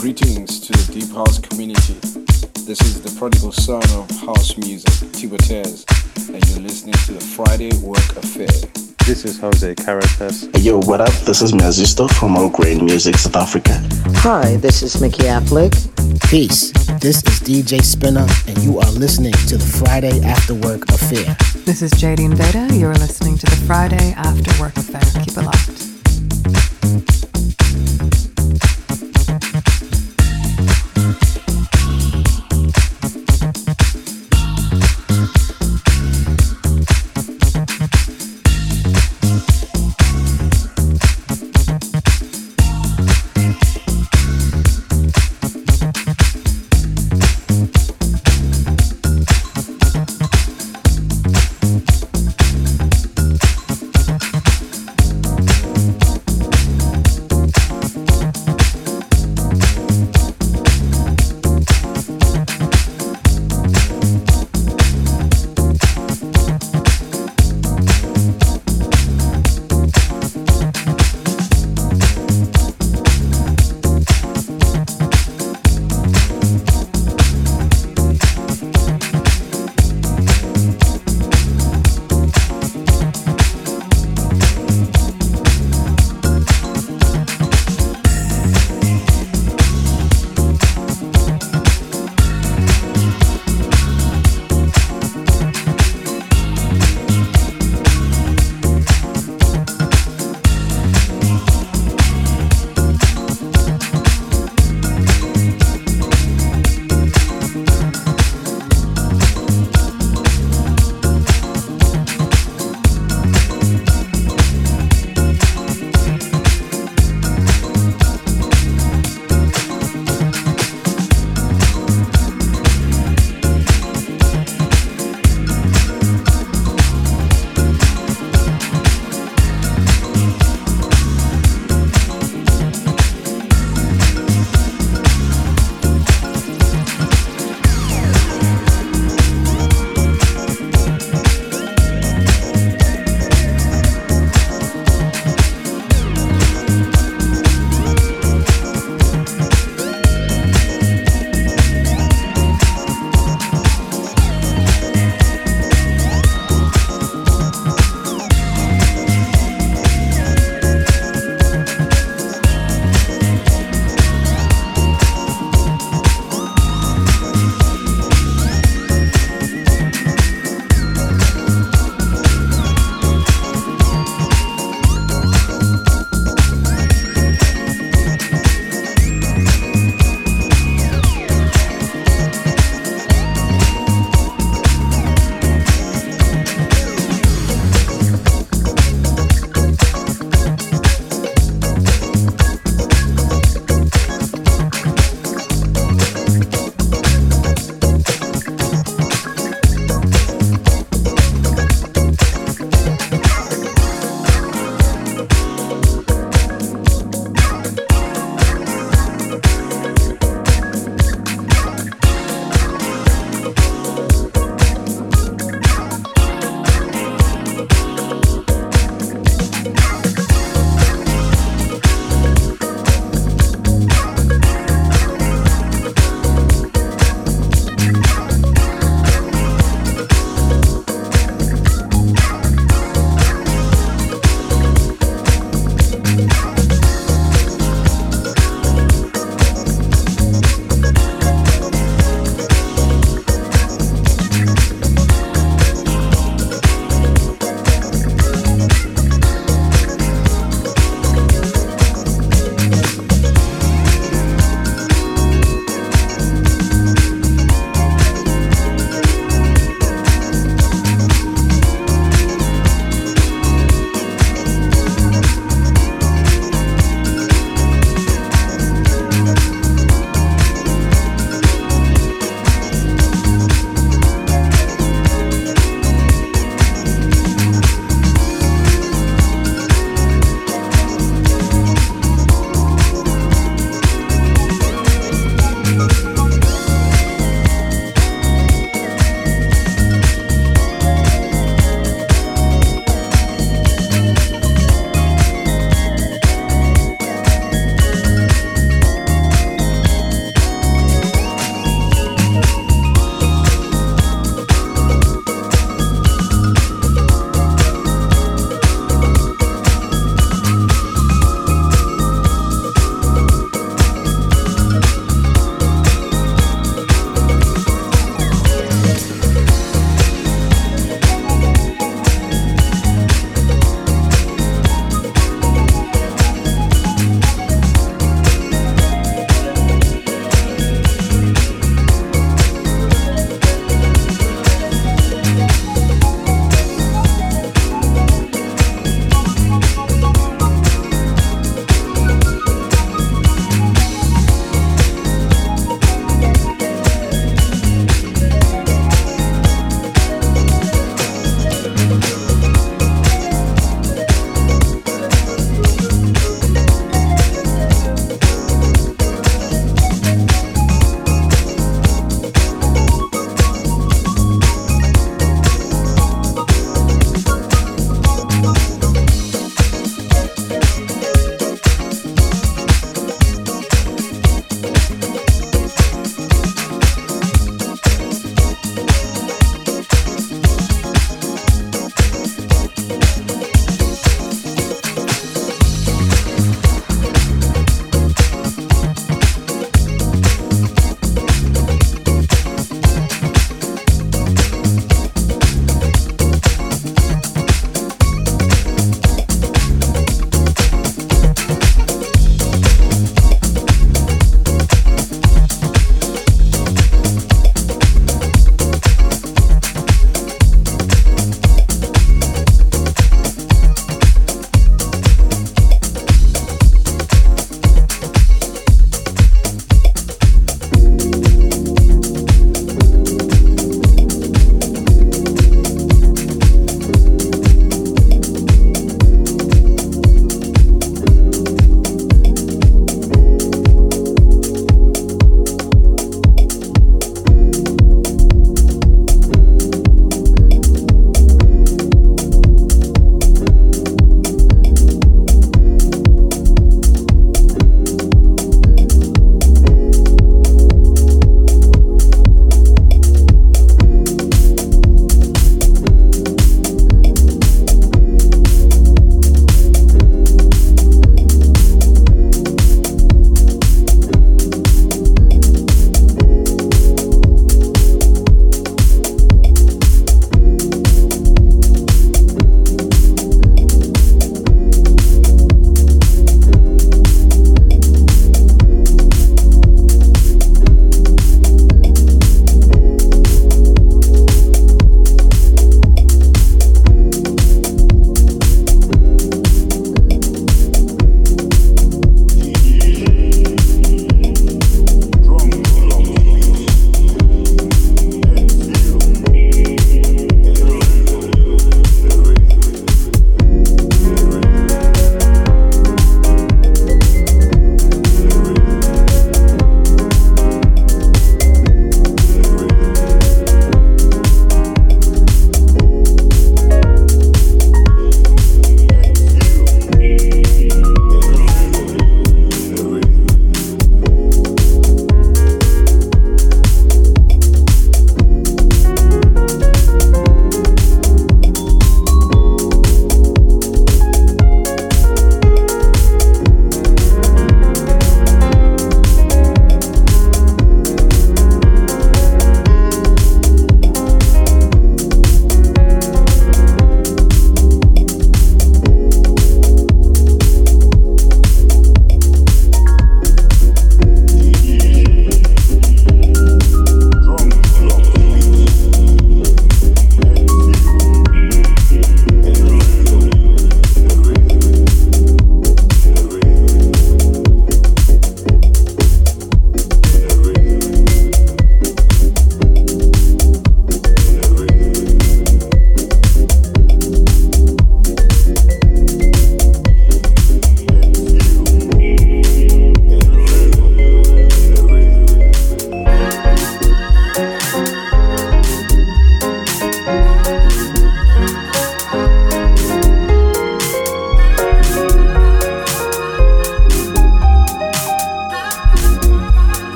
Greetings to the Deep House community. This is the prodigal son of house music, Tibotez, and you're listening to the Friday Work Affair. This is Jose Caritas. Hey, yo, what up? This is Mazisto from On Grain Music, South Africa. Hi, this is Mickey Affleck. Peace. This is DJ Spinner, and you are listening to the Friday After Work Affair. This is Jadine Veda. You're listening to the Friday After Work Affair. Keep it locked.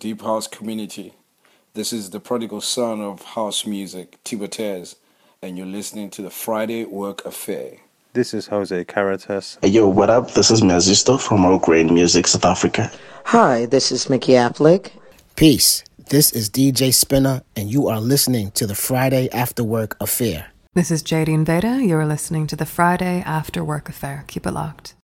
Deep House community. This is the prodigal son of house music, Tibotez, and you're listening to the Friday Work Affair. This is Jose Caritas. Hey, yo, what up? This is Mazisto from All Grain Music South Africa. Hi, this is Mickey Affleck. Peace. This is DJ Spinna, and you are listening to the Friday After Work Affair. This is Jadine Veda. You're listening to the Friday After Work Affair. Keep it locked.